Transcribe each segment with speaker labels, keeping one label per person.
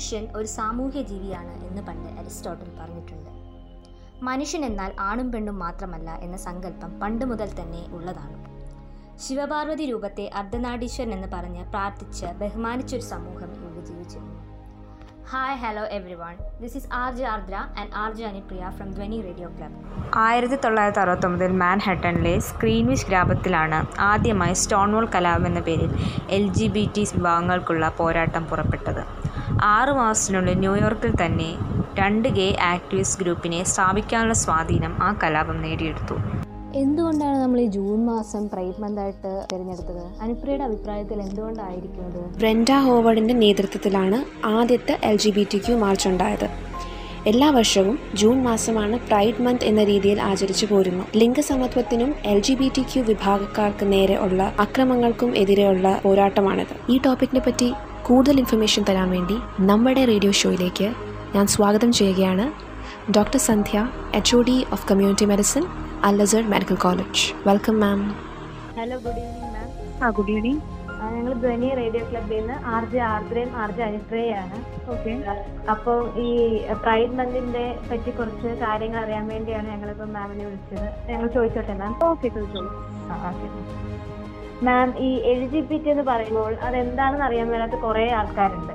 Speaker 1: മനുഷ്യൻ ഒരു സാമൂഹ്യ ജീവിയാണ് എന്ന് പണ്ട് അരിസ്റ്റോട്ടിൽ പറഞ്ഞിട്ടുണ്ട്. മനുഷ്യൻ എന്നാൽ ആണും പെണ്ണും മാത്രമല്ല എന്ന സങ്കല്പം പണ്ട് മുതൽ തന്നെ ഉള്ളതാണ്. ശിവപാർവതി രൂപത്തെ അർദ്ധനാടീശ്വരൻ എന്ന് പറഞ്ഞ് പ്രാർത്ഥിച്ച് ബഹുമാനിച്ചൊരു സമൂഹം ഇവിടെ ജീവിച്ചിരുന്നു. Hi hello everyone this is R J Aardra and R J Anipriya from Dhwani radio club
Speaker 2: ആയിരത്തി തൊള്ളായിരത്തി അറുപത്തൊമ്പതിൽ മാൻഹട്ടണിലെ സ്ക്രീൻവിച്ച് ഗ്രാമത്തിലാണ് ആദ്യമായി സ്റ്റോൺവോൾ കലാപം എന്ന പേരിൽ എൽ ജി ബി ടി വിഭാഗങ്ങൾക്കുള്ള പോരാട്ടം പുറപ്പെട്ടത്. ആറു മാസത്തിനുള്ളിൽ ന്യൂയോർക്കിൽ തന്നെ രണ്ട് ഗേ ആക്ടിവിസ്റ്റ് ഗ്രൂപ്പിനെ സ്ഥാപിക്കാനുള്ള സ്വാധീനം ആ കലാപം നേടിയെടുത്തു.
Speaker 1: എന്തുകൊണ്ടാണ് നമ്മൾ ഈ ജൂൺ മാസം പ്രൈഡ് മന്തായിട്ട് തിരഞ്ഞെടുത്തത്? അനുപ്രിയയുടെ അഭിപ്രായത്തിൽ എന്തുകൊണ്ടായിരിക്കും അത്?
Speaker 3: ബ്രെൻഡ ഹോവർഡിന്റെ നേതൃത്വത്തിലാണ് ആദ്യത്തെ L G B T Q march ഉണ്ടായത്. എല്ലാ വർഷവും ജൂൺ മാസമാണ് പ്രൈഡ് മന്ത് എന്ന രീതിയിൽ ആചരിച്ചു പോരുന്നു. ലിംഗസമത്വത്തിനും L G B T Q വിഭാഗക്കാർക്ക് നേരെ ഉള്ള അക്രമങ്ങൾക്കും എതിരെയുള്ള പോരാട്ടമാണിത്. ഈ ടോപ്പിക്കിനെ പറ്റി കൂടുതൽ ഇൻഫർമേഷൻ തരാൻ വേണ്ടി നമ്മുടെ റേഡിയോ ഷോയിലേക്ക് ഞാൻ സ്വാഗതം ചെയ്യുകയാണ്. Doctor Sandhya H O D of community medicine അല്ലസർ medical college welcome ma'am
Speaker 1: hello good evening ma'am
Speaker 4: ah good evening
Speaker 1: ഞങ്ങൾ ധ്വനി റേഡിയോ ക്ലബിൽ നിന്ന് ആർ ജെ ആർദ്രയും ആർ ജെ അനുശ്രയാണ്
Speaker 4: ഓക്കെ
Speaker 1: അപ്പോൾ ഈ പ്രൈഡ് മന്തിന്റെ പറ്റി കുറച്ച് കാര്യങ്ങൾ അറിയാൻ വേണ്ടിയാണ് ഞങ്ങളിപ്പോൾ മാമിനെ വിളിച്ചത്. ഞങ്ങൾ ചോദിച്ചോട്ടെ മാം
Speaker 4: ഓക്കെ ചോദിച്ചോളൂ.
Speaker 1: മാം ഈ എൽ ജി പി ടി എന്ന് പറയുമ്പോൾ അത് എന്താണെന്ന് അറിയാൻ മേലാത്ത കുറെ ആൾക്കാരുണ്ട്.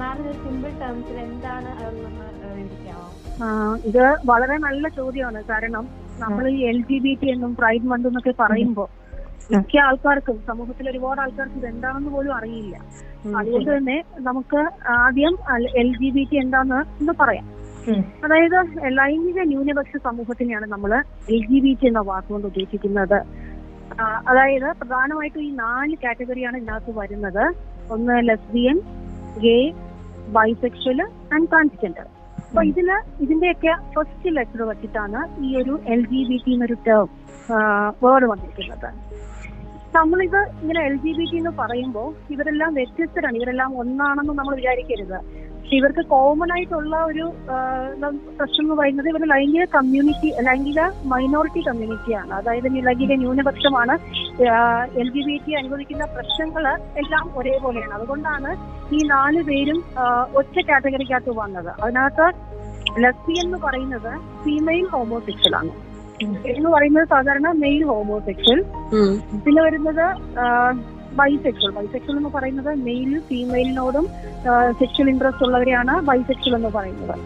Speaker 1: മാമിന് സിമ്പിൾ ടേംസിൽ എന്താണ് അതൊന്ന് വിവരിക്കാമോ
Speaker 4: ആ, ഇത് വളരെ നല്ല ചോദ്യമാണ്. കാരണം നമ്മൾ ഈ എൽ ജി ബി ടി എന്നും പ്രൈഡ് മന്ത് എന്നൊക്കെ പറയുമ്പോൾ മിക്ക ആൾക്കാർക്കും സമൂഹത്തിൽ ഒരുപാട് ആൾക്കാർക്ക് ഇത് എന്താണെന്ന് പോലും അറിയില്ല. അതുകൊണ്ട് തന്നെ നമുക്ക് ആദ്യം എൽ ജി ബി ടി എന്താന്ന് ഒന്ന് പറയാം. അതായത് ലൈംഗിക ന്യൂനപക്ഷ സമൂഹത്തിനെയാണ് നമ്മൾ എൽ ജി ബി ടി എന്ന വാക്കുകൊണ്ട് ഉദ്ദേശിക്കുന്നത്. അതായത് പ്രധാനമായിട്ടും ഈ നാല് കാറ്റഗറിയാണ് ഇതിനകത്ത് വരുന്നത്. ഒന്ന് lesbian gay bisexual and transgender അപ്പൊ ഇതിൽ ഇതിന്റെയൊക്കെ ഫസ്റ്റ് ലെറ്റർ വെച്ചിട്ടാണ് ഈ ഒരു എൽ ജി ബി ടി എന്നൊരു ടേം വേർഡ് വന്നിരിക്കുന്നത്. നമ്മളിത് ഇങ്ങനെ എൽ ജി ബി ടി എന്ന് പറയുമ്പോൾ ഇവരെല്ലാം വ്യത്യസ്തരാണ്. ഇവരെല്ലാം ഒന്നാണെന്ന് നമ്മൾ വിചാരിക്കരുത്. ഇവർക്ക് കോമൺ ആയിട്ടുള്ള ഒരു പ്രശ്നം എന്ന് പറയുന്നത് ഇവർ ലൈംഗിക കമ്മ്യൂണിറ്റി ലൈംഗിക മൈനോറിറ്റി കമ്മ്യൂണിറ്റിയാണ് അതായത് ലൈംഗിക ന്യൂനപക്ഷമാണ് എൽ ജി ബി ടി അനുഭവിക്കുന്ന പ്രശ്നങ്ങൾ എല്ലാം ഒരേപോലെയാണ്. അതുകൊണ്ടാണ് ഈ നാല് പേരും ഒറ്റ കാറ്റഗറിക്കകത്ത് വന്നത്. അതിനകത്ത് ലസ്സി എന്ന് പറയുന്നത് ഫീമെയിൽ ഹോമോസെക്ഷൽ ആണ്. എന്ന് പറയുന്നത് സാധാരണ മെയിൽ ഹോമോസെക്ഷൽ പിന്നെ വരുന്നത് ബൈസെക്ഷൽ ബൈസെക്ഷൽ എന്ന് പറയുന്നത് മെയിൽ ഫീമെയിലിനോടും സെക്ഷൽ ഇൻട്രസ്റ്റ് ഉള്ളവരെയാണ് ബൈസെക്ഷൽ എന്ന് പറയുന്നത്.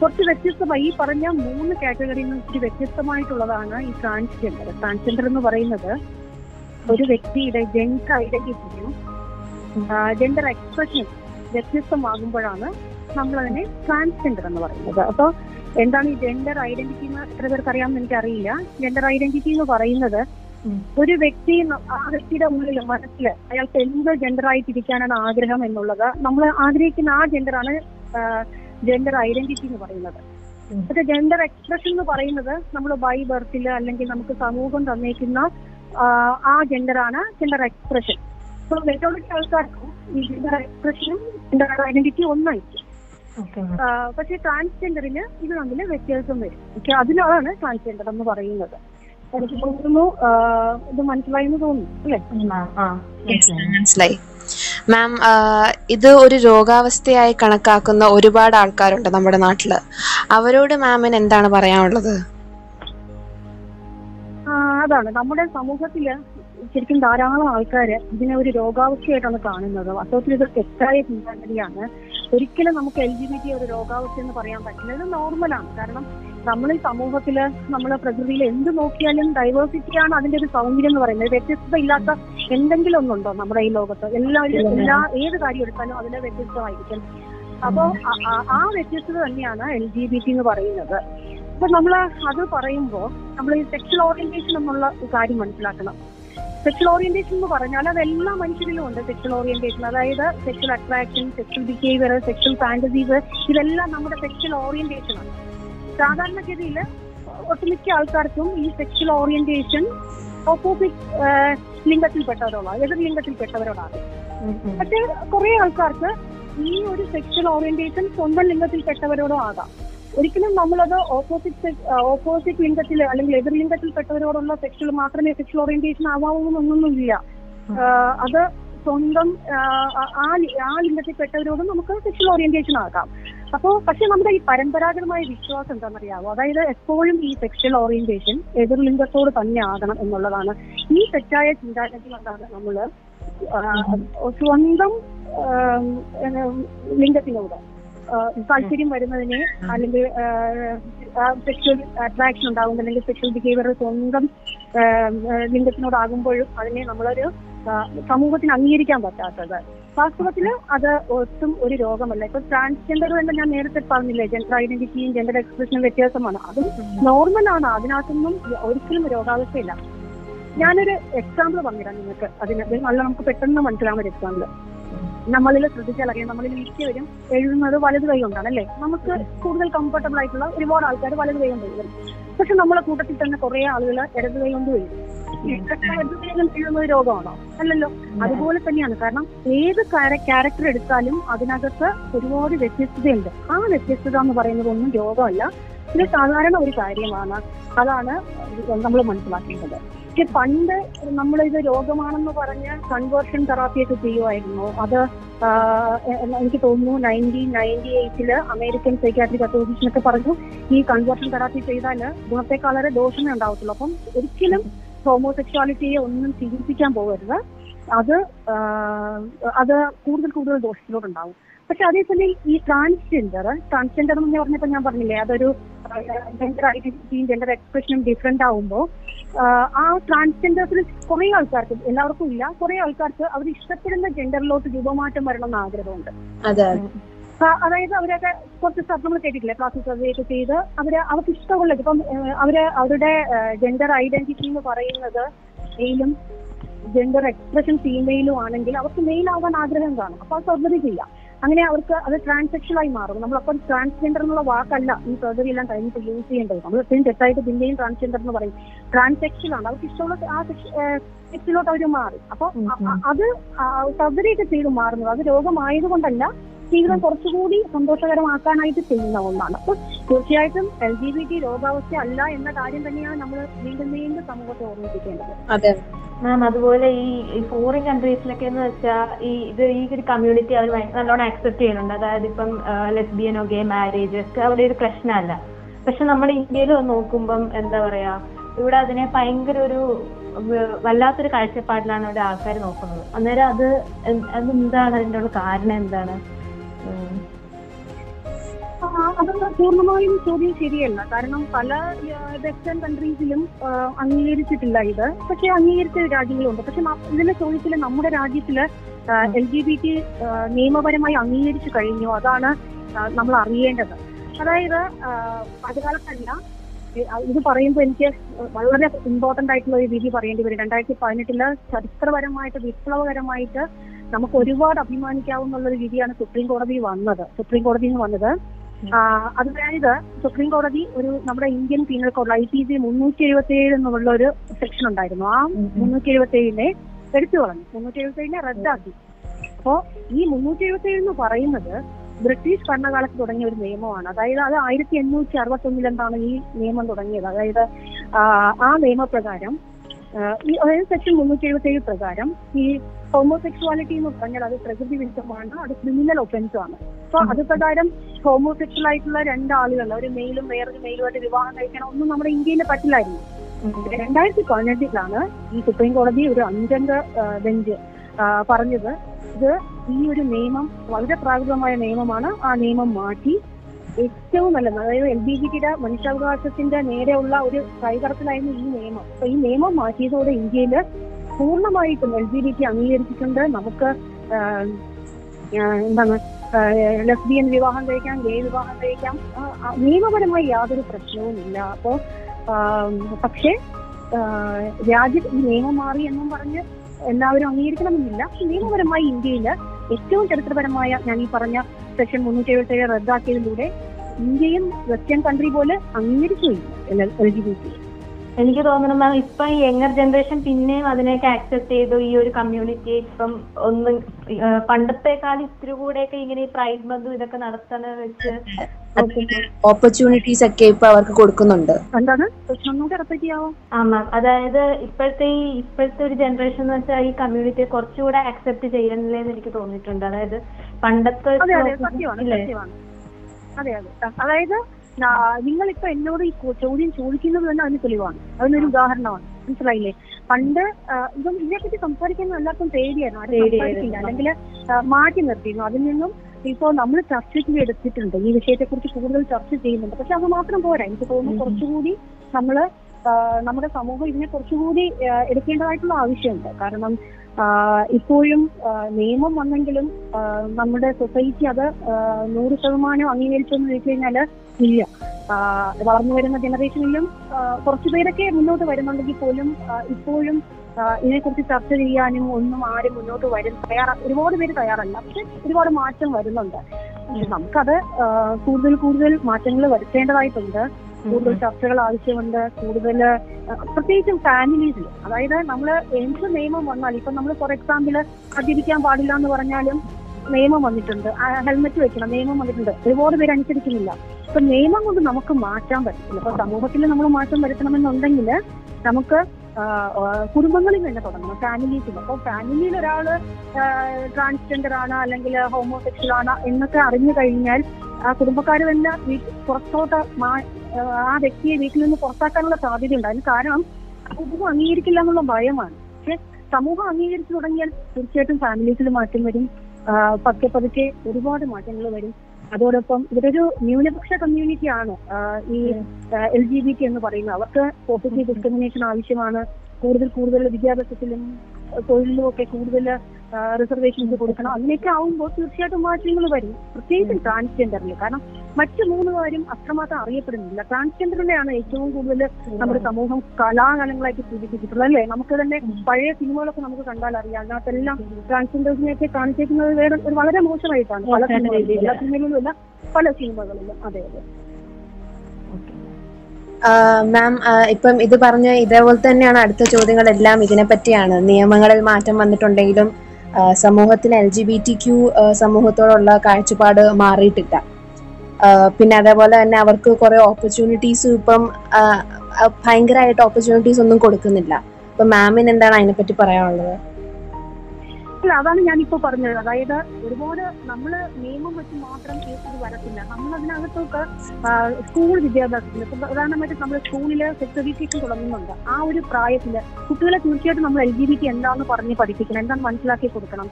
Speaker 4: കുറച്ച് വ്യത്യസ്തമായി ഈ പറഞ്ഞ മൂന്ന് കാറ്റഗറിയിൽ നിന്ന് ഇച്ചിരി വ്യത്യസ്തമായിട്ടുള്ളതാണ് ഈ ട്രാൻസ്ജെൻഡർ ട്രാൻസ്ജെൻഡർ എന്ന് പറയുന്നത് ഒരു വ്യക്തിയുടെ ജെൻഡർ ഐഡന്റിറ്റിയും ജെൻഡർ എക്സ്പ്രഷൻ വ്യത്യസ്തമാകുമ്പോഴാണ് നമ്മൾ അതിനെ ട്രാൻസ്ജെൻഡർ എന്ന് പറയുന്നത്. അപ്പോൾ എന്താണ് ഈ ജെൻഡർ ഐഡന്റിറ്റി എന്ന് എത്ര പേർക്ക് അറിയാമെന്ന് എനിക്കറിയില്ല. ജെൻഡർ ഐഡന്റിറ്റി എന്ന് പറയുന്നത് ഒരു വ്യക്തി ആ വ്യക്തിയുടെ ഉള്ളിൽ മനസ്സിൽ അയാൾക്ക് എന്ത് ജെൻഡർ ആയിട്ടിരിക്കാനാണ് ആഗ്രഹം എന്നുള്ളത് നമ്മൾ ആഗ്രഹിക്കുന്ന ആ ജെൻഡറാണ് ജെൻഡർ ഐഡന്റിറ്റി എന്ന് പറയുന്നത്. പക്ഷെ ജെൻഡർ എക്സ്പ്രഷൻ എന്ന് പറയുന്നത് നമ്മൾ ബൈ ബർത്തിൽ അല്ലെങ്കിൽ നമുക്ക് സമൂഹം തന്നേക്കുന്ന ആ, ജെൻഡറാണ് ജെൻഡർ എക്സ്പ്രഷൻ അപ്പൊ മെജോറിറ്റി ആൾക്കാർക്കും ഈ ജെൻഡർ എക്സ്പ്രഷനും ജെൻഡർ ഐഡന്റിറ്റി ഒന്നായിരിക്കും. പക്ഷെ ട്രാൻസ്ജെൻഡറിന് ഇത് തമ്മിൽ വ്യത്യാസം വരും. പക്ഷെ അതിലാണ് ട്രാൻസ്ജെൻഡർ എന്ന് പറയുന്നത്. ഇത് മനസ്സിലായി എന്ന് തോന്നുന്നു അല്ലേ
Speaker 3: മനസ്സിലായി. മാം ഇത് ഒരു രോഗാവസ്ഥയായി കണക്കാക്കുന്ന ഒരുപാട് ആൾക്കാരുണ്ട് നമ്മുടെ നാട്ടിൽ. അവരോട് മാമിന് എന്താണ് പറയാനുള്ളത്?
Speaker 4: ആ, അതാണ്. നമ്മുടെ സമൂഹത്തിൽ ശരിക്കും ധാരാളം ആൾക്കാര് ഇതിനെ ഒരു രോഗാവസ്ഥയായിട്ടാണ് കാണുന്നത്. വാസ്തവത്തിൽ ഇത് തെറ്റായ ചിന്താഗതിയാണ് ഒരിക്കലും നമുക്ക് എൽ ജി ബി ടി ഒരു രോഗാവസ്ഥ എന്ന് പറയാൻ പറ്റില്ല. ഇത് നോർമലാണ് കാരണം നമ്മൾ ഈ സമൂഹത്തിൽ നമ്മൾ പ്രകൃതിയിൽ എന്ത് നോക്കിയാലും ഡൈവേഴ്സിറ്റിയാണ് അതിന്റെ ഒരു സൗന്ദര്യം എന്ന് പറയുന്നത്. വ്യത്യസ്തത ഇല്ലാത്ത എന്തെങ്കിലും ഒന്നുണ്ടോ നമ്മുടെ ഈ ലോകത്ത്? എല്ലാവരും എല്ലാ ഏത് കാര്യം എടുത്താലും അതിലെ വ്യത്യസ്തമായിരിക്കും. അപ്പോ ആ- വ്യത്യസ്തത തന്നെയാണ് എൽ ജി ബി ടി എന്ന് പറയുന്നത്. അപ്പൊ നമ്മൾ അത് പറയുമ്പോൾ നമ്മൾ ഈ സെക്ഷൽ ഓറിയന്റേഷൻ എന്നുള്ള കാര്യം മനസ്സിലാക്കണം. സെക്ഷൽ ഓറിയന്റേഷൻ എന്ന് പറഞ്ഞാൽ അത് എല്ലാ മനുഷ്യരിലും ഉണ്ട് സെക്ഷൽ ഓറിയന്റേഷൻ അതായത് sexual attraction sexual behaviour sexual fantasies ഇതെല്ലാം നമ്മുടെ സെക്ഷൽ ഓറിയന്റേഷൻ ആണ്. സാധാരണഗതിയിൽ ഒട്ടുമിക്ക ആൾക്കാർക്കും ഈ സെക്ഷൽ ഓറിയന്റേഷൻ ഓപ്പോസിറ്റ് ലിംഗത്തിൽപ്പെട്ടവരോടാണ് എതിർ ലിംഗത്തിൽപ്പെട്ടവരോടാണ്. പക്ഷെ കുറെ ആൾക്കാർക്ക് ഈ ഒരു സെക്ഷൽ ഓറിയന്റേഷൻ സ്വന്തം ലിംഗത്തിൽപ്പെട്ടവരോടോ ആകാം. ഒരിക്കലും നമ്മളത് ഓപ്പോസിറ്റ് ഓപ്പോസിറ്റ് ലിംഗത്തിൽ അല്ലെങ്കിൽ എതിർ ലിംഗത്തിൽപ്പെട്ടവരോടുള്ള സെക്ഷൽ മാത്രമേ സെക്ഷൽ ഓറിയന്റേഷൻ ആഹ് അത് സ്വന്തം ആ ലിംഗത്തിൽപ്പെട്ടവരോടും നമുക്ക് സെക്ഷൽ ഓറിയന്റേഷൻ ആകാം. അപ്പോ പക്ഷെ നമ്മുടെ ഈ പരമ്പരാഗതമായ വിശ്വാസം എന്താണെന്നറിയാവോ? അതായത് എപ്പോഴും ഈ സെക്ഷൽ ഓറിയന്റേഷൻ എതിർലിംഗത്തോട് തന്നെ ആകണം എന്നുള്ളതാണ്. ഈ തെറ്റായ ചിന്താഗതി കൊണ്ടാണ് നമ്മൾ ആ, സ്വന്തം ലിംഗത്തിനോട് താല്പര്യം വരുന്നതിനെ അല്ലെങ്കിൽ സെക്ഷൽ അട്രാക്ഷൻ ഉണ്ടാകും അല്ലെങ്കിൽ സെക്ഷൽ ബിഹേവിയർ സ്വന്തം ലിംഗത്തിനോടാകുമ്പോഴും അതിനെ നമ്മളൊരു സമൂഹത്തിന് അംഗീകരിക്കാൻ പറ്റാത്തത്. വാസ്തവത്തിൽ അത് ഒട്ടും ഒരു രോഗമല്ല. ഇപ്പൊ ട്രാൻസ്ജെൻഡർ തന്നെ ഞാൻ നേരത്തെ പറഞ്ഞില്ലേ ജെൻഡർ ഐഡന്റിറ്റിയും ജെൻഡർ എക്സ്പ്രഷനും വ്യത്യാസമാണ്. അതും നോർമൽ നോർമലാണ് അതിനകത്തൊന്നും ഒരിക്കലും രോഗാവസ്ഥയില്ല. ഞാനൊരു എക്സാമ്പിൾ പറഞ്ഞുതരാം നിങ്ങൾക്ക്. അതിന് നല്ല നമുക്ക് പെട്ടെന്ന് മനസ്സിലാവുന്ന ഒരു എക്സാമ്പിൾ നമ്മളിൽ ശ്രദ്ധിച്ചാൽ അറിയാം. നമ്മളിൽ മിക്കവരും എഴുതുന്നത് വലത് കൈ കൊണ്ടാണ് അല്ലേ? നമുക്ക് കൂടുതൽ കംഫർട്ടബിൾ ആയിട്ടുള്ള ഒരുപാട് ആൾക്കാർ വലത് കൈ കൊണ്ട് എഴുതും. പക്ഷെ നമ്മളെ കൂട്ടത്തിൽ തന്നെ കുറെ ആളുകൾ ഇടത് കൈ കൊണ്ട് എഴുതും. എഴുതുന്ന ഒരു രോഗമാണോ? അല്ലല്ലോ. അതുപോലെ തന്നെയാണ്. കാരണം ഏത് ക്യാരക്ടർ എടുത്താലും അതിനകത്ത് ഒരുപാട് വ്യത്യസ്തതയുണ്ട്. ആ വ്യത്യസ്തത എന്ന് പറയുന്നത് ഒന്നും രോഗമല്ല. ഇത് സാധാരണ ഒരു കാര്യമാണ്. അതാണ് നമ്മൾ മനസ്സിലാക്കേണ്ടത്. പക്ഷെ പണ്ട് നമ്മൾ ഇത് രോഗമാണെന്ന് പറഞ്ഞ് കൺവേർഷൻ തെറാപ്പിയൊക്കെ ചെയ്യുമായിരുന്നു അത് എനിക്ക് തോന്നുന്നു നയന്റീൻ നയന്റി എയ്റ്റിൽ അമേരിക്കൻ സൈക്കാട്രിക് അസോസിയേഷൻ ഒക്കെ പറഞ്ഞു ഈ കൺവേർഷൻ തെറാപ്പി ചെയ്താൽ ഗുണത്തെക്കാളേറെ ദോഷമേ ഉണ്ടാവത്തുള്ളൂ. അപ്പം ഒരിക്കലും ഹോമോസെക്ച്വാലിറ്റിയെ ഒന്നും ചികിത്സിക്കാൻ പോകരുത്. അത് അത് കൂടുതൽ കൂടുതൽ ദോഷത്തിലോട്ടുണ്ടാവും. പക്ഷെ അതേസമയം ഈ ട്രാൻസ്ജെൻഡർ ട്രാൻസ്ജെൻഡർ എന്ന് പറഞ്ഞപ്പോ ഞാൻ പറഞ്ഞില്ലേ അതൊരു ജെൻഡർ ഐഡന്റിറ്റിയും ജെൻഡർ എക്സ്പ്രഷനും ഡിഫറെന്റ് ആവുമ്പോൾ ആ ട്രാൻസ്ജെൻഡേഴ്സിൽ കുറെ ആൾക്കാർക്ക് എല്ലാവർക്കും ഇല്ല കുറെ ആൾക്കാർക്ക് അവർ ഇഷ്ടപ്പെടുന്ന ജെൻഡറിലോട്ട് രൂപമാറ്റം വരണം എന്ന് ആഗ്രഹമുണ്ട്.
Speaker 5: അതെ.
Speaker 4: അതായത് അവരൊക്കെ കുറച്ച് സ്ഥലം നമ്മൾ കേട്ടിട്ടില്ലേ? സർജറി ഒക്കെ ചെയ്ത് അവർ അവർക്ക് ഇഷ്ടമുള്ളത് ഇപ്പം അവർ അവരുടെ ജെൻഡർ ഐഡന്റിറ്റി എന്ന് പറയുന്നത് മെയിലും ജെൻഡർ എക്സ്പ്രഷൻ ഫീമെയിലും ആണെങ്കിൽ അവർക്ക് മെയിൽ ആവാൻ ആഗ്രഹം കാണും. അപ്പൊ സർജറി ചെയ്യാം അങ്ങനെ അവർക്ക് അത് ട്രാൻസാക്ഷനായി മാറും. നമ്മളപ്പം ട്രാൻസ്ജെൻഡർ എന്നുള്ള വാക്കല്ല ഈ സർജറി എല്ലാം കഴിഞ്ഞിട്ട് യൂസ് ചെയ്യേണ്ടത്. നമ്മൾ എപ്പോഴും തെറ്റായിട്ട് പിന്നെയും ട്രാൻസ്ജെൻഡർ എന്ന് പറയും. ട്രാൻസാക്ഷൻ ആണ്. അവർക്ക് ഇഷ്ടമുള്ള ആ സെക്സിലോട്ട് അവർ മാറി. അപ്പൊ അത് സർജറി ഒക്കെ ചെയ്ത് മാറുന്നത്. അത് രോഗമായതുകൊണ്ടല്ല ജീവിതം കുറച്ചുകൂടി സന്തോഷകരമാക്കാനായിട്ട് ചെയ്യുന്ന ഒന്നാണ്. അപ്പൊ തീർച്ചയായിട്ടും എൽ ജി ബി ടി രോഗാവസ്ഥ അല്ല എന്ന കാര്യം തന്നെയാണ് നമ്മൾ വീണ്ടും വീണ്ടും സമൂഹത്തെ ഓർമ്മിപ്പിക്കേണ്ടത്.
Speaker 5: അതെ.
Speaker 2: മാം അതുപോലെ ഈ ഫോറിൻ കൺട്രീസിലൊക്കെ എന്ന് വെച്ചാൽ ഈ ഇത് ഈ ഒരു കമ്മ്യൂണിറ്റി അവർ നല്ലോണം ആക്സെപ്റ്റ് ചെയ്യുന്നുണ്ട്. അതായത് ഇപ്പം ലെസ്ബിയനോ ഗേ മാരേജ് ഒക്കെ അവിടെ ഒരു പ്രശ്നമല്ല. പക്ഷെ നമ്മുടെ ഇന്ത്യയിൽ നോക്കുമ്പം എന്താ പറയാ ഇവിടെ അതിനെ ഭയങ്കര ഒരു വല്ലാത്തൊരു കാഴ്ചപ്പാടിലാണ് ഇവിടെ ആൾക്കാർ നോക്കുന്നത്. അന്നേരം അത് എന്ത്- അതെന്താണ് അതിന്റെ ഉള്ള കാരണം എന്താണ്?
Speaker 4: അത് പൂർണമായും ചോദ്യം ശരിയല്ല. കാരണം പല വെസ്റ്റേൺ കൺട്രീസിലും അംഗീകരിച്ചിട്ടില്ല ഇത്. പക്ഷെ അംഗീകരിച്ച രാജ്യങ്ങളുണ്ട്. പക്ഷെ ഇതിന്റെ ചോദ്യത്തിൽ നമ്മുടെ രാജ്യത്തിൽ എൽ ജി ബി ടി നിയമപരമായി അംഗീകരിച്ചു കഴിഞ്ഞു. അതാണ് നമ്മൾ അറിയേണ്ടത്. അതായത് അതുകാലത്തല്ല ഇത് പറയുമ്പോൾ എനിക്ക് വളരെ ഇമ്പോർട്ടന്റ് ആയിട്ടുള്ള ഒരു വിധി പറയേണ്ടി വരും. രണ്ടായിരത്തി പതിനെട്ടിൽ ചരിത്രപരമായിട്ട് വിപ്ലവകരമായിട്ട് നമുക്ക് ഒരുപാട് അഭിമാനിക്കാവുന്ന ഒരു വിധിയാണ് സുപ്രീം കോടതി വന്നത് സുപ്രീം കോടതിയിൽ നിന്ന് വന്നത്. അതായത് സുപ്രീം കോടതി ഒരു നമ്മുടെ Indian penal code I P C മുന്നൂറ്റി എഴുപത്തി ഏഴ് എന്നുള്ള ഒരു സെക്ഷൻ ഉണ്ടായിരുന്നു. ആ മുന്നൂറ്റി എഴുപത്തി ഏഴിനെ എടുത്തു കളഞ്ഞു. മുന്നൂറ്റി എഴുപത്തി ഏഴിനെ റദ്ദാക്കി. അപ്പോ ഈ മുന്നൂറ്റി എഴുപത്തി ഏഴ് എന്ന് പറയുന്നത് ബ്രിട്ടീഷ് ഭരണകാലത്ത് തുടങ്ങിയ ഒരു നിയമമാണ്. അതായത് അത് ആയിരത്തി എണ്ണൂറ്റി അറുപത്തി ഒന്നിലെന്താണ് ഈ നിയമം തുടങ്ങിയത്? അതായത് ആ, നിയമപ്രകാരം ഈ അതായത് സെക്ഷൻ മുന്നൂറ്റി എഴുപത്തി ഏഴ് പ്രകാരം ഈ ഹോമോസെക്ച്വാലിറ്റി എന്ന് പറഞ്ഞാൽ അത് പ്രകൃതി വിരുദ്ധമാണ് അത് ക്രിമിനൽ ഒഫൻസും ആണ്. അപ്പൊ അത് പ്രകാരം ഹോമോസെക്ച്വൽ ആയിട്ടുള്ള രണ്ടാളുകൾ ഒരു മെയിലും വേറൊരു മെയിലുമായിട്ട് വിവാഹം കഴിക്കണം ഒന്നും നമ്മുടെ ഇന്ത്യയിൽ പറ്റില്ലായിരുന്നു. രണ്ടായിരത്തി പതിനെട്ടിലാണ് ഈ സുപ്രീം കോടതി ഒരു അഞ്ചംഗ ബെഞ്ച് പറഞ്ഞത്. ഇത് ഈ ഒരു നിയമം വളരെ പ്രാകൃതമായ നിയമമാണ്. ആ നിയമം മാറ്റി ഏറ്റവും നല്ലത്. അതായത് എൽ ബി ജി ടിയുടെ മനുഷ്യാവകാശത്തിന്റെ നേരെയുള്ള ഒരു കൈകടത്തിലായിരുന്നു ഈ നിയമം. അപ്പൊ ഈ നിയമം മാറ്റിയതോടെ ഇന്ത്യയിൽ പൂർണമായിട്ടും എൽ ജി ടി അംഗീകരിച്ചിട്ടുണ്ട്. നമുക്ക് എന്താണ് ലെസ്ബിയൻ വിവാഹം കഴിക്കാം ഗേ വിവാഹം കഴിക്കാം. നിയമപരമായി യാതൊരു പ്രശ്നവുമില്ല അപ്പോ പക്ഷേ രാജ്യം ഈ നിയമം മാറി എന്നും പറഞ്ഞ് എല്ലാവരും അംഗീകരിക്കണമെന്നില്ല. നിയമപരമായി ഇന്ത്യയിൽ ഏറ്റവും ചരിത്രപരമായ ഞാൻ ഈ പറഞ്ഞ സെക്ഷൻ മുന്നൂറ്റി എഴുപത്തി ഏഴ് റദ്ദാക്കിയതിലൂടെ ഇന്ത്യയും വെസ്റ്റേൺ കൺട്രി പോലെ അംഗീകരിക്കുകയില്ല എൽ ജി ബി ടി.
Speaker 5: എനിക്ക് തോന്നുന്നു മാം ഇപ്പൊ ഈ യങ്ങർ ജനറേഷൻ പിന്നെയും അതിനെയൊക്കെ ആക്സെപ്റ്റ് ചെയ്തു. ഈ ഒരു കമ്മ്യൂണിറ്റി ഇപ്പം ഒന്ന് ഏഹ് പണ്ടത്തെക്കാൾ ഇത്തിരി കൂടെയൊക്കെ ഇങ്ങനെ ഈ പ്രൈഡ് ബന്ധു ഇതൊക്കെ നടത്തണ വെച്ച്
Speaker 3: ഓപ്പർച്യൂണിറ്റീസ് ഒക്കെ ഇപ്പൊ അവർക്ക് കൊടുക്കുന്നുണ്ട്.
Speaker 5: അതായത് ഇപ്പോഴത്തെ ഈ ഇപ്പോഴത്തെ ഒരു ജനറേഷൻ എന്ന് വെച്ചാൽ ഈ കമ്മ്യൂണിറ്റിയെ കുറച്ചുകൂടെ ആക്സെപ്റ്റ് ചെയ്യണില്ലേന്ന് എനിക്ക് തോന്നിയിട്ടുണ്ട്. അതായത് പണ്ടത്തെ
Speaker 4: അതായത് നിങ്ങൾ ഇപ്പൊ എന്നോട് ഈ ചോദ്യം ചോദിക്കുന്നത് തന്നെ അതിന് തെളിവാണ്. അതിനൊരു ഉദാഹരണമാണ്. മനസ്സിലായില്ലേ? പണ്ട് ഇതും ഇതിനെ ഇതിനെപ്പറ്റി സംസാരിക്കുന്ന എല്ലാവർക്കും പേടിയായിരുന്നു. ആരും. സംസാരിക്കില്ല അല്ലെങ്കിൽ മാറ്റി നിർത്തിയിരുന്നു. അതിൽ നിന്നും ഇപ്പോൾ നമ്മൾ ചർച്ചയ്ക്ക് എടുത്തിട്ടുണ്ട്. ഈ വിഷയത്തെ കുറിച്ച് കൂടുതൽ ചർച്ച ചെയ്യുന്നുണ്ട്. പക്ഷെ അത് മാത്രം പോരാ. എനിക്ക് തോന്നുന്നു കുറച്ചുകൂടി നമ്മൾ നമ്മുടെ സമൂഹം ഇതിനെ കുറച്ചുകൂടി എടുക്കേണ്ടതായിട്ടുള്ള ആവശ്യമുണ്ട്. കാരണം ഇപ്പോഴും നിയമം വന്നെങ്കിലും നമ്മുടെ സൊസൈറ്റി അത് നൂറ് ശതമാനം അംഗീകരിച്ചു എന്ന് ചോദിച്ചു കഴിഞ്ഞാൽ ഇല്ല. വളർന്നു വരുന്ന ജനറേഷനിലും കുറച്ചു പേരൊക്കെ മുന്നോട്ട് വരുന്നുണ്ടെങ്കിൽ പോലും ഇപ്പോഴും ഇതിനെക്കുറിച്ച് ചർച്ച ചെയ്യാനും ഒന്നും ആരും മുന്നോട്ട് വരും തയ്യാറ ഒരുപാട് പേര് തയ്യാറല്ല പക്ഷെ ഒരുപാട് മാറ്റം വരുന്നുണ്ട്. നമുക്കത് കൂടുതൽ കൂടുതൽ മാറ്റങ്ങൾ വരുത്തേണ്ടതായിട്ടുണ്ട്. കൂടുതൽ ചർച്ചകൾ ആവശ്യമുണ്ട് കൂടുതൽ പ്രത്യേകിച്ചും ഫാമിലീസിൽ. അതായത് നമ്മൾ എന്ത് നിയമം വന്നാൽ ഇപ്പൊ നമ്മൾ ഫോർ എക്സാമ്പിൾ മദ്യപിക്കാൻ പാടില്ല എന്ന് പറഞ്ഞാലും നിയമം വന്നിട്ടുണ്ട്. ഹെൽമെറ്റ് വെക്കണം നിയമം വന്നിട്ടുണ്ട്. ഒരുപാട് പേര് അനുസരിക്കുന്നില്ല. ഇപ്പൊ നിയമം കൊണ്ട് നമുക്ക് മാറ്റാൻ പറ്റില്ല. ഇപ്പൊ സമൂഹത്തിൽ നമ്മൾ മാറ്റം വരുത്തണമെന്നുണ്ടെങ്കിൽ നമുക്ക് കുടുംബങ്ങളിൽ തന്നെ തുടങ്ങണം ഫാമിലീസിൽ. അപ്പൊ ഫാമിലിയിൽ ഒരാൾ ട്രാൻസ്ജെൻഡർ ആണ് അല്ലെങ്കിൽ ഹോമോസെക്ഷൽ ആണ് എന്നൊക്കെ അറിഞ്ഞു കഴിഞ്ഞാൽ ആ കുടുംബക്കാർ തന്നെ പുറത്തോട്ട് ആ വ്യക്തിയെ വീട്ടിൽ നിന്ന് പുറത്താക്കാനുള്ള സാധ്യത ഉണ്ട് അതിന് കാരണം സമൂഹം അംഗീകരിക്കില്ല എന്നുള്ള ഭയമാണ്. പക്ഷെ സമൂഹം അംഗീകരിച്ചു തുടങ്ങിയാൽ തീർച്ചയായിട്ടും ഫാമിലീസിൽ മാറ്റം വരും. പതുക്കെ പതുക്കെ ഒരുപാട് മാറ്റങ്ങൾ വരും. അതോടൊപ്പം ഇവരൊരു ന്യൂനപക്ഷ കമ്മ്യൂണിറ്റി ആണ്. ഈ എൽ ജി ബി ടി എന്ന് പറയുന്നത്. അവർക്ക് പോസിറ്റീവ് ഡിസ്ക്രിമിനേഷൻ ആവശ്യമാണ്. കൂടുതൽ കൂടുതൽ വിദ്യാഭ്യാസത്തിലും തൊഴിലിലും ഒക്കെ കൂടുതൽ റിസർവേഷൻസ് കൊടുക്കണം. അങ്ങനെയൊക്കെ ആവുമ്പോൾ തീർച്ചയായിട്ടും മാറ്റങ്ങൾ വരും. പ്രത്യേകിച്ചും ട്രാൻസ്ജെൻഡറിൽ കാരണം മറ്റു മൂന്ന് കാര്യം അത്രമാത്രം അറിയപ്പെടുന്നില്ല. ട്രാൻസ്ജെൻഡറിനെയാണ് ഏറ്റവും കൂടുതൽ നമ്മുടെ സമൂഹം കലാകാലങ്ങളായിട്ട് സൂചിപ്പിച്ചിട്ടുള്ളത് അല്ലേ? നമുക്ക് തന്നെ പഴയ സിനിമകളൊക്കെ നമുക്ക് കണ്ടാൽ അറിയാം. അതിനകത്തെല്ലാം ട്രാൻസ്ജെൻഡേഴ്സിനെയൊക്കെ കാണിച്ചേക്കുന്നത് വേറെ ഒരു വളരെ മോശമായിട്ടാണ്. പല സിനിമകളിലും. എല്ലാ സിനിമകളിലും അല്ല പല സിനിമകളിലും. അതെ അതെ.
Speaker 3: മാം ഇപ്പം ഇത് പറഞ്ഞ ഇതേപോലെ തന്നെയാണ് അടുത്ത ചോദ്യങ്ങളെല്ലാം ഇതിനെ പറ്റിയാണ് നിയമങ്ങളിൽ മാറ്റം വന്നിട്ടുണ്ടെങ്കിലും സമൂഹത്തിന് L G B T Q സമൂഹത്തോടുള്ള കാഴ്ചപ്പാട് മാറിയിട്ടില്ല. പിന്നെ അതേപോലെ തന്നെ അവർക്ക് കുറെ ഓപ്പർച്യൂണിറ്റീസും ഇപ്പം ഭയങ്കരമായിട്ട് ഓപ്പർച്യൂണിറ്റീസ് ഒന്നും കൊടുക്കുന്നില്ല. അപ്പൊ മാമിന് എന്താണ് അതിനെപ്പറ്റി പറയാനുള്ളത്?
Speaker 4: അല്ല അതാണ് ഞാനിപ്പോ പറഞ്ഞത്. അതായത് ഒരുപാട് നമ്മൾ നിയമം വെച്ച് മാത്രം കേസ് വരത്തില്ല. നമ്മൾ അതിനകത്തൊക്കെ സ്കൂൾ വിദ്യാഭ്യാസത്തിൽ ഇപ്പൊ പ്രധാനമായിട്ടും നമ്മൾ സ്കൂളിൽ സെക്സ് എഡ്യൂക്കേഷൻ തുടങ്ങുന്നുണ്ട്. ആ ഒരു പ്രായത്തിൽ കുട്ടികളെ തീർച്ചയായിട്ടും നമ്മൾ എൽ ജി ബി ടി എന്താണെന്ന് പറഞ്ഞ് പഠിപ്പിക്കണം. എന്താണെന്ന് മനസ്സിലാക്കി കൊടുക്കണം.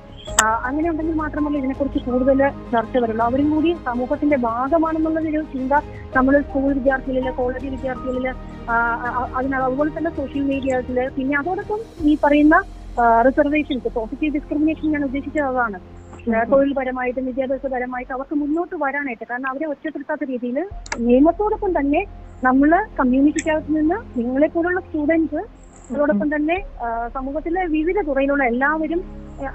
Speaker 4: അങ്ങനെ ഉണ്ടെങ്കിൽ മാത്രമല്ല ഇതിനെക്കുറിച്ച് കൂടുതൽ ചർച്ച വരുള്ളൂ. അവരും കൂടി സമൂഹത്തിന്റെ ഭാഗമാണെന്നുള്ളൊരു ചിന്ത നമ്മൾ സ്കൂൾ വിദ്യാർത്ഥികളിൽ കോളേജ് വിദ്യാർത്ഥികളിൽ ആ, ആ, അതുപോലെ തന്നെ സോഷ്യൽ മീഡിയസിൽ പിന്നെ അതോടൊപ്പം ഈ പറയുന്ന റിസർവേഷൻസ് പോസിറ്റീവ് ഡിസ്ക്രിമിനേഷൻ ഞാൻ ഉദ്ദേശിച്ചത് അതാണ്. തൊഴിൽപരമായിട്ടും വിദ്യാഭ്യാസപരമായിട്ടും അവർക്ക് മുന്നോട്ട് വരാനായിട്ട്. കാരണം അവരെ ഒറ്റപ്പെടുത്താത്ത രീതിയിൽ നിയമത്തോടൊപ്പം തന്നെ നമ്മൾ കമ്മ്യൂണിറ്റിക്കകത്ത് നിന്ന് നിങ്ങളെ പോലുള്ള സ്റ്റുഡൻസ് അതോടൊപ്പം തന്നെ സമൂഹത്തിലെ വിവിധ തുറയിലുള്ള എല്ലാവരും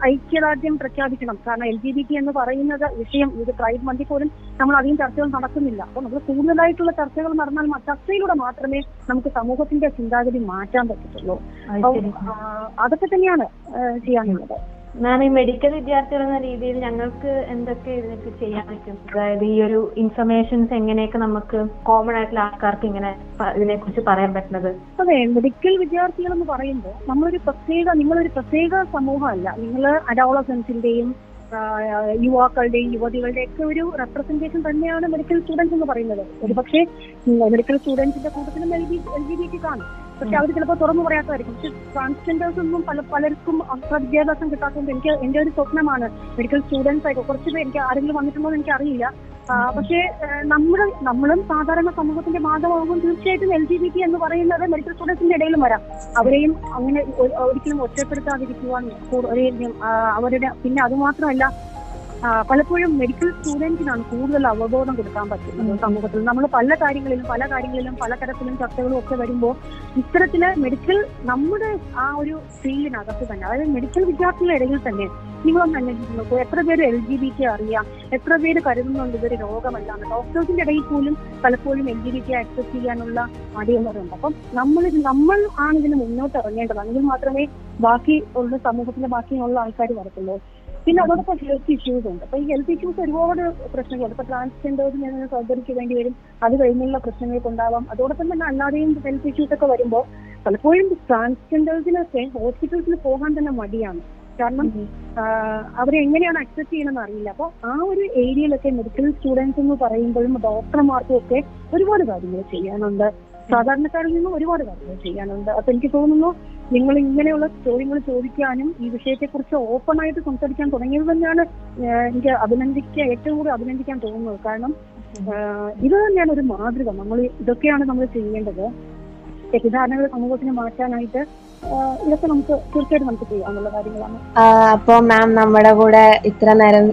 Speaker 4: ഐക്യദാർഢ്യം പ്രഖ്യാപിക്കണം. കാരണം എൽ ജി ബി ടി എന്ന് പറയുന്നത് വിഷയം ഇത് പ്രൈഡ് മന്തി പോലും നമ്മൾ അധികം ചർച്ചകൾ നടക്കുന്നില്ല അപ്പോൾ നമ്മൾ കൂടുതലായിട്ടുള്ള ചർച്ചകൾ നടന്നാൽ ചർച്ചയിലൂടെ മാത്രമേ നമുക്ക് സമൂഹത്തിന്റെ ചിന്താഗതി മാറ്റാൻ പറ്റത്തുള്ളൂ. അപ്പം അതൊക്കെ തന്നെയാണ് ചെയ്യാനുള്ളത്.
Speaker 5: മാം ഈ മെഡിക്കൽ വിദ്യാർത്ഥികൾ എന്ന രീതിയിൽ ഞങ്ങൾക്ക് എന്തൊക്കെ ഇതിനൊക്കെ ചെയ്യാൻ പറ്റും? അതായത് ഈ ഒരു ഇൻഫർമേഷൻസ് എങ്ങനെയൊക്കെ നമുക്ക് കോമൺ ആയിട്ടുള്ള ആൾക്കാർക്ക് ഇങ്ങനെ ഇതിനെ കുറിച്ച് പറയാൻ പറ്റുന്നത്?
Speaker 4: അതെ മെഡിക്കൽ വിദ്യാർത്ഥികൾ എന്ന് പറയുമ്പോൾ നമ്മളൊരു പ്രത്യേക നിങ്ങളൊരു പ്രത്യേക സമൂഹമല്ല. നിങ്ങൾ അഡോളസൻസിന്റെയും യുവാക്കളുടെയും യുവതികളുടെയും ഒക്കെ ഒരു റെപ്രസെന്റേഷൻ തന്നെയാണ് മെഡിക്കൽ സ്റ്റുഡൻസ് എന്ന് പറയുന്നത്. ഒരുപക്ഷെ മെഡിക്കൽ സ്റ്റുഡൻസിന്റെ കൂട്ടത്തിലും എൽ ജി ബി ടി കാണും. പക്ഷെ അവർ ചിലപ്പോൾ തുറന്നു പറയാത്തതായിരിക്കും. പക്ഷെ ട്രാൻസ്ജെൻഡേഴ്സ് ഒന്നും പല പലർക്കും അത്ര വിദ്യാഭ്യാസം കിട്ടാത്തതുകൊണ്ട് എനിക്ക് എന്റെ ഒരു സ്വപ്നമാണ് മെഡിക്കൽ സ്റ്റുഡൻസ് ആയിട്ട്. കുറച്ച് പേര് എനിക്ക് ആരെങ്കിലും വന്നിട്ടുണ്ടോ എന്ന് എനിക്കറിയില്ല. പക്ഷേ നമ്മൾ നമ്മളും സാധാരണ സമൂഹത്തിന്റെ ഭാഗമാകുമ്പോൾ തീർച്ചയായിട്ടും എൽ ജി ബി ടി എന്ന് പറയുന്നത് മെഡിക്കൽ സ്റ്റുഡൻസിന്റെ ഇടയിലും വരാം. അവരെയും അങ്ങനെ ഒരിക്കലും ഒറ്റപ്പെടുത്താതിരിക്കുവാൻ അവരുടെ പിന്നെ അത് മാത്രമല്ല ആ, പലപ്പോഴും മെഡിക്കൽ സ്റ്റുഡൻസിനാണ് കൂടുതൽ അവബോധം കൊടുക്കാൻ പറ്റുന്നത് സമൂഹത്തിൽ. നമ്മൾ പല കാര്യങ്ങളിലും പല കാര്യങ്ങളിലും പലതരത്തിലും ചർച്ചകളും ഒക്കെ വരുമ്പോൾ ഇത്തരത്തിൽ മെഡിക്കൽ നമ്മുടെ ആ ഒരു ഫീൽഡിനകത്ത് തന്നെ അതായത് മെഡിക്കൽ വിദ്യാർത്ഥികളുടെ ഇടയിൽ തന്നെ നിങ്ങളൊന്ന് അന്വേഷിച്ച് നോക്കൂ. എത്ര പേര് എൽ ജി ബി ടി അറിയാം? എത്ര പേര് കരുതുന്നുണ്ട് ഇതൊരു രോഗമല്ലാന്ന് ഡോക്ടേഴ്സിന്റെ ഇടയിൽ പോലും പലപ്പോഴും L G B T access ചെയ്യാനുള്ള മടിയുള്ളവരുണ്ട്. അപ്പം നമ്മൾ നമ്മൾ ആണ് ഇതിന് മുന്നോട്ട് ഇറങ്ങേണ്ടത്. അല്ലെങ്കിൽ മാത്രമേ ബാക്കി ഉള്ള സമൂഹത്തിന്റെ ബാക്കിയുള്ള ആൾക്കാർ വരത്തുള്ളൂ. പിന്നെ അതോടൊപ്പം ഹെൽത്ത് ഇഷ്യൂസ് ഉണ്ട്. അപ്പൊ ഈ ഹെൽത്ത് ഇഷ്യൂസ് ഒരുപാട് പ്രശ്നങ്ങളുണ്ട്. ഇപ്പൊ ട്രാൻസ്ജെൻഡേഴ്സിന് സർജറിക്ക് വേണ്ടി വരും. അത് കഴിഞ്ഞുള്ള പ്രശ്നങ്ങൾക്ക് ഉണ്ടാവാം. അതോടൊപ്പം തന്നെ അല്ലാതെയും ഹെൽത്ത് ഇഷ്യൂസ് ഒക്കെ വരുമ്പോൾ പലപ്പോഴും ട്രാൻസ്ജെൻഡേഴ്സിനൊക്കെ ഹോസ്പിറ്റൽസിൽ പോകാൻ തന്നെ മടിയാണ്. കാരണം അവരെ എങ്ങനെയാണ് അക്സെപ്റ്റ് ചെയ്യണമെന്ന് അറിയില്ല. അപ്പോൾ ആ ഒരു ഏരിയയിലൊക്കെ മെഡിക്കൽ സ്റ്റുഡൻസ് എന്ന് പറയുമ്പോഴും ഡോക്ടർമാർക്കും ഒക്കെ ഒരുപാട് കാര്യങ്ങൾ ചെയ്യാനുണ്ട്. സാധാരണക്കാരിൽ നിന്നും ഒരുപാട് കാര്യങ്ങൾ ചെയ്യാനുണ്ട്. അപ്പൊ എനിക്ക് തോന്നുന്നു നിങ്ങൾ ഇങ്ങനെയുള്ള ചോദ്യങ്ങൾ ചോദിക്കാനും ഈ വിഷയത്തെക്കുറിച്ച് ഓപ്പൺ ആയിട്ട് സംസാരിക്കാൻ തുടങ്ങിയത് തന്നെയാണ് എനിക്ക് അഭിനന്ദിക്കാൻ ഏറ്റവും കൂടുതൽ അഭിനന്ദിക്കാൻ തോന്നുന്നത്. കാരണം ഇത് തന്നെയാണ് ഒരു മാതൃക. നമ്മൾ ഇതൊക്കെയാണ് നമ്മൾ ചെയ്യേണ്ടത്. തെറ്റിദ്ധാരണകൾ സമൂഹത്തിന് മാറ്റാനായിട്ട് ഇതൊക്കെ നമുക്ക് തീർച്ചയായിട്ടും നമുക്ക് ചെയ്യാനുള്ള കാര്യങ്ങളാണ്.
Speaker 6: അപ്പോൾ മാം നമ്മുടെ കൂടെ ഇത്ര നേരം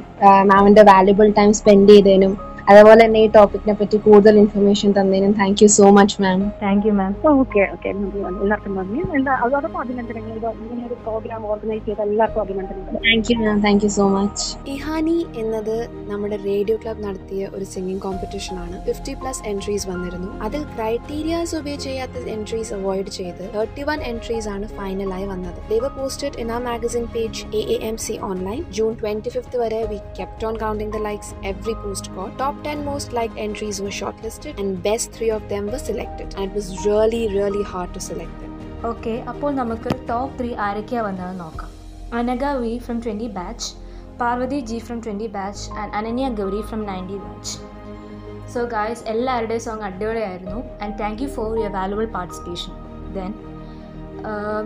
Speaker 6: മാമിന്റെ വാല്യുബിൾ ടൈം സ്പെൻഡ് ചെയ്തതിനും അതുപോലെ തന്നെ ഈ ടോപ്പിക്കിനെ പറ്റി കൂടുതൽ information തന്നതിനും thank you so much ma'am
Speaker 5: thank you ma'am
Speaker 4: okay okay എല്ലാവർക്കും നന്ദി. അതോടൊപ്പം അഭിനന്ദനങ്ങൾ. ഇങ്ങനെ ഒരു പ്രോഗ്രാം ഓർഗനൈസ് ചെയ്ത എല്ലാവർക്കും അഭിനന്ദനങ്ങൾ.
Speaker 6: Thank you ma'am thank you so much
Speaker 3: Ihani എന്നത് നമ്മുടെ റേഡിയോ ക്ലബ് നടത്തിയ ഒരു സിംഗിങ് കോമ്പറ്റീഷൻ ആണ്. ഫിഫ്റ്റി പ്ലസ് എൻട്രീസ് വന്നിരുന്നു. അതിൽ ക്രൈറ്റീരിയാസ് ഉപയോഗിച്ച് ചെയ്യാത്ത എൻട്രീസ് അവോയ്ഡ് ചെയ്ത് തേർട്ടി വൺ എൻട്രീസ് ആണ് ഫൈനലായി വന്നത്. They were posted in ah magazine page A A C online June twenty fifth വരെ we kept on counting the likes every post call top ten most like entries were shortlisted and best three of them were selected. And it was really really hard to select them.
Speaker 1: Okay അപ്പോൾ നമുക്ക് top three ആരൊക്കെയാണ് വന്നതെന്ന് നോക്കാം. Anagha V from twenty batch Parvathy G from twenty batch and Ananya Gauri from ninety batch so guys എല്ലാവരുടെയും song അടിപൊളിയായിരുന്നു and thank you for your valuable participation then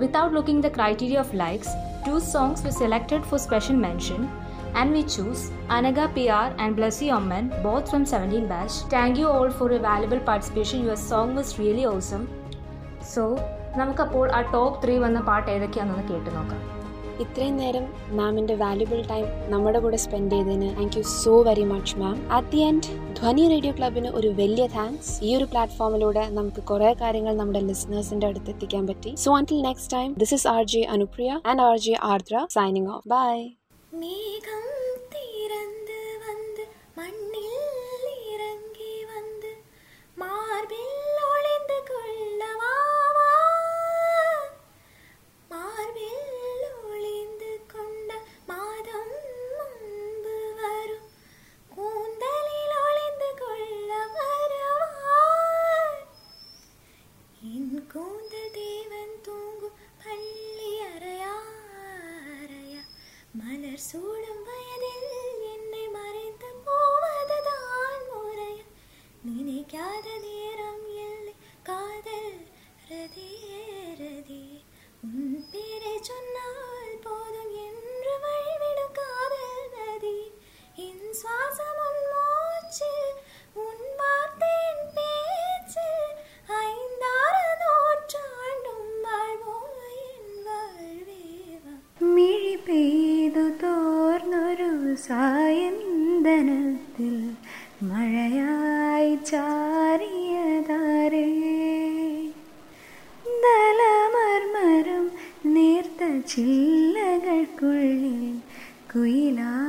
Speaker 1: without looking the criteria of likes to songs were selected for special mention. And we choose Anaga PR and Blessy Omman, both from 17 batch. Thank you all for your valuable participation. Your song was really awesome. So നമുക്കപ്പോൾ ആ top three വന്ന പാട്ട് ഏതൊക്കെയാണെന്ന് കേട്ട് നോക്കാം
Speaker 3: ഇത്രയും നേരം മാമിന്റെ വാല്യുബിൾ ടൈം നമ്മുടെ കൂടെ സ്പെൻഡ് ചെയ്തതിന് thank you so very much ma'am at the end Dhwani radio ക്ലബിന് ഒരു വലിയ താങ്ക്സ് ഈ ഒരു പ്ലാറ്റ്ഫോമിലൂടെ നമുക്ക് കുറേ കാര്യങ്ങൾ നമ്മുടെ ലിസണേഴ്സിന്റെ അടുത്ത് എത്തിക്കാൻ പറ്റി so until next time this is R J Anupriya and R J Aardra signing off bye
Speaker 7: மேகம் ചില്ലകൾക്കുള്ളിൽ കുയിലായി